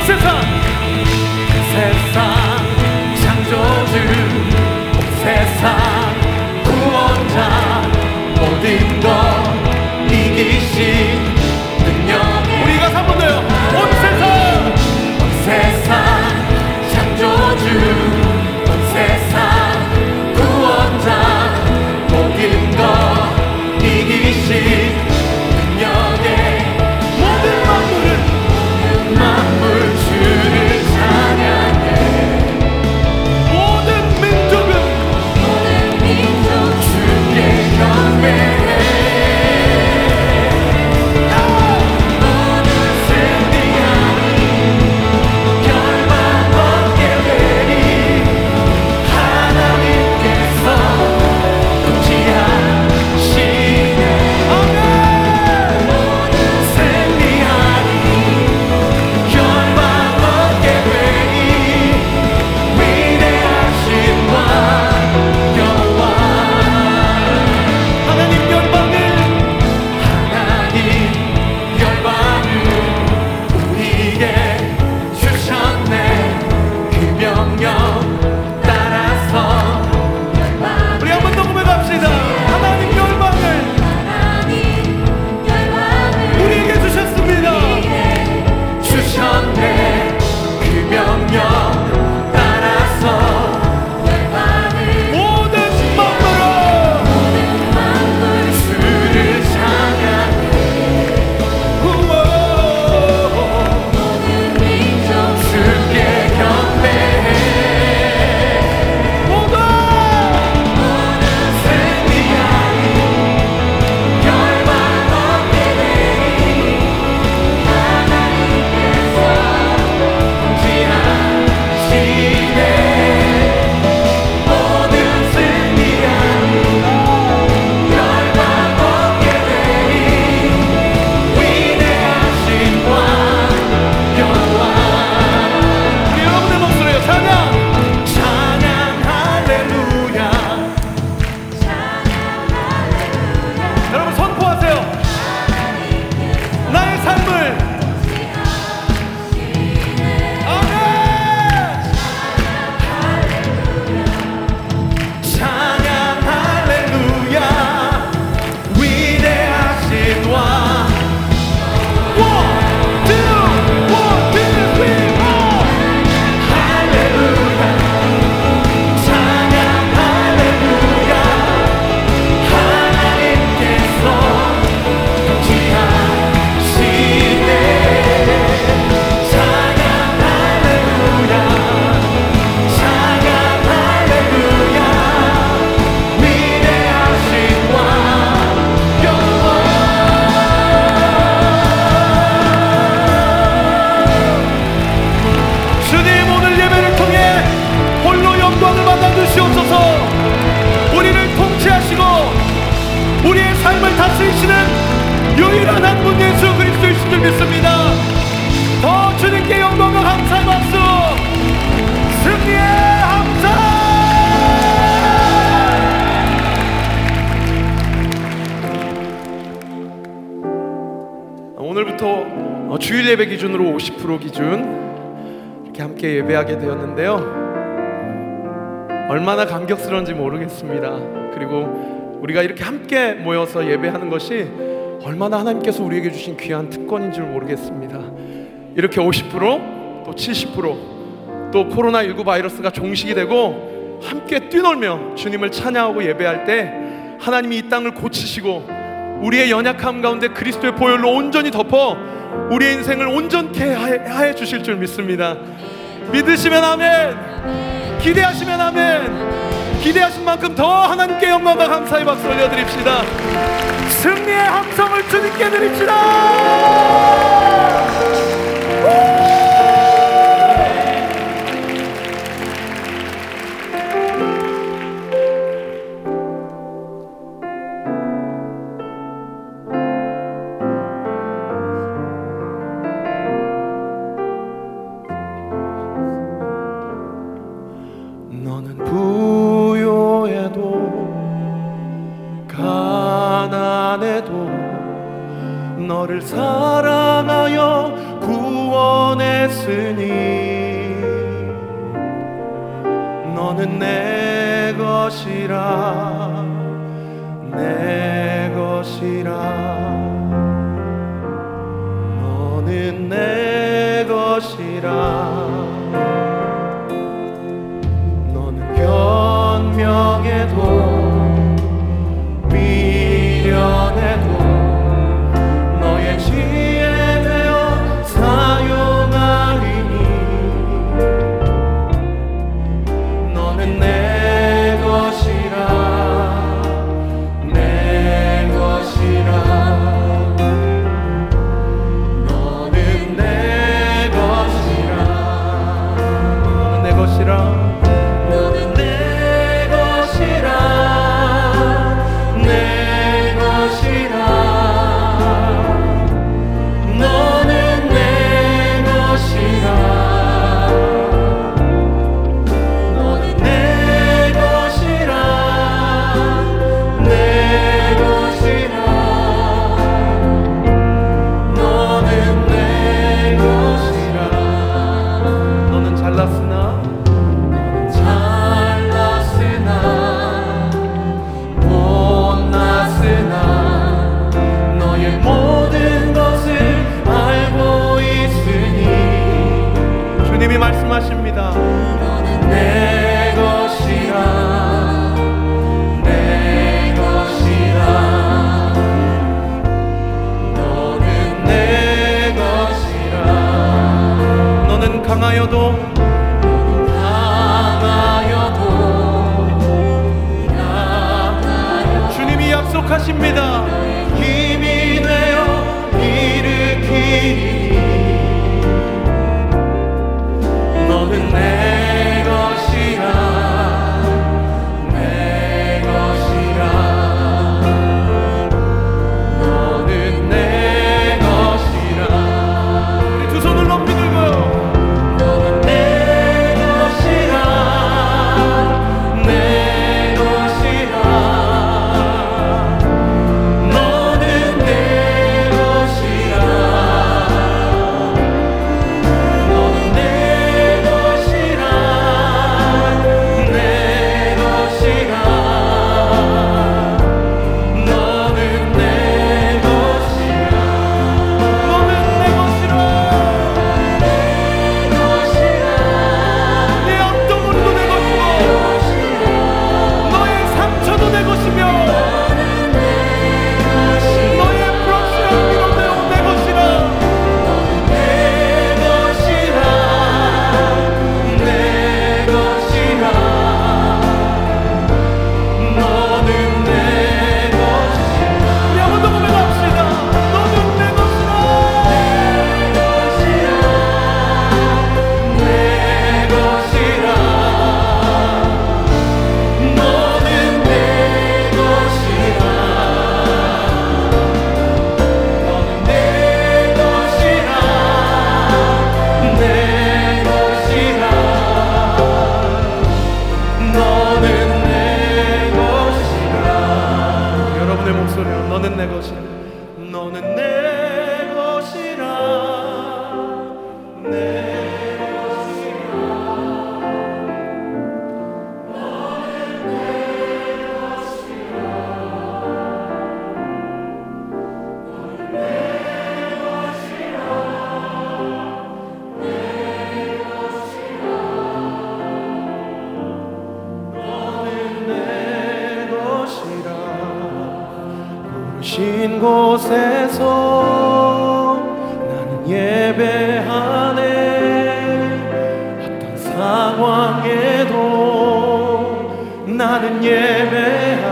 온세 유일한 한 분 예수 그리스도이신 줄 믿습니다 더 주님께 영광과 감사의 박수 승리의 함성 오늘부터 어, 주일 예배 기준으로 50% 기준 이렇게 함께 예배하게 되었는데요. 얼마나 감격스러운지 모르겠습니다. 그리고 우리가 이렇게 함께 모여서 예배하는 것이 얼마나 하나님께서 우리에게 주신 귀한 특권인 줄 모르겠습니다. 이렇게 50%또 70%또 코로나19 바이러스가 종식이 되고 함께 뛰놀며 주님을 찬양하고 예배할 때 하나님이 이 땅을 고치시고 우리의 연약함 가운데 그리스도의 보혈로 온전히 덮어 우리의 인생을 온전케 하해 주실 줄 믿습니다. 믿으시면 아멘. 기대하시면 아멘. 기대하신 만큼 더 하나님께 영광과 감사의 박수 올려드립시다. 승리의 함성을 주님께 드립시다. 했으니 너는 내 것이라 내 것이라. 너는 내 내 목소리로 너는 내 것이야 너는 내 신 곳에서 나는 예배하네. 어떤 상황에도 나는 예배하네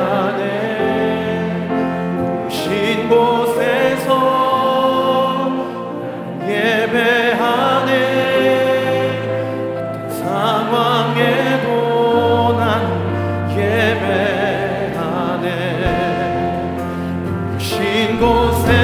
você.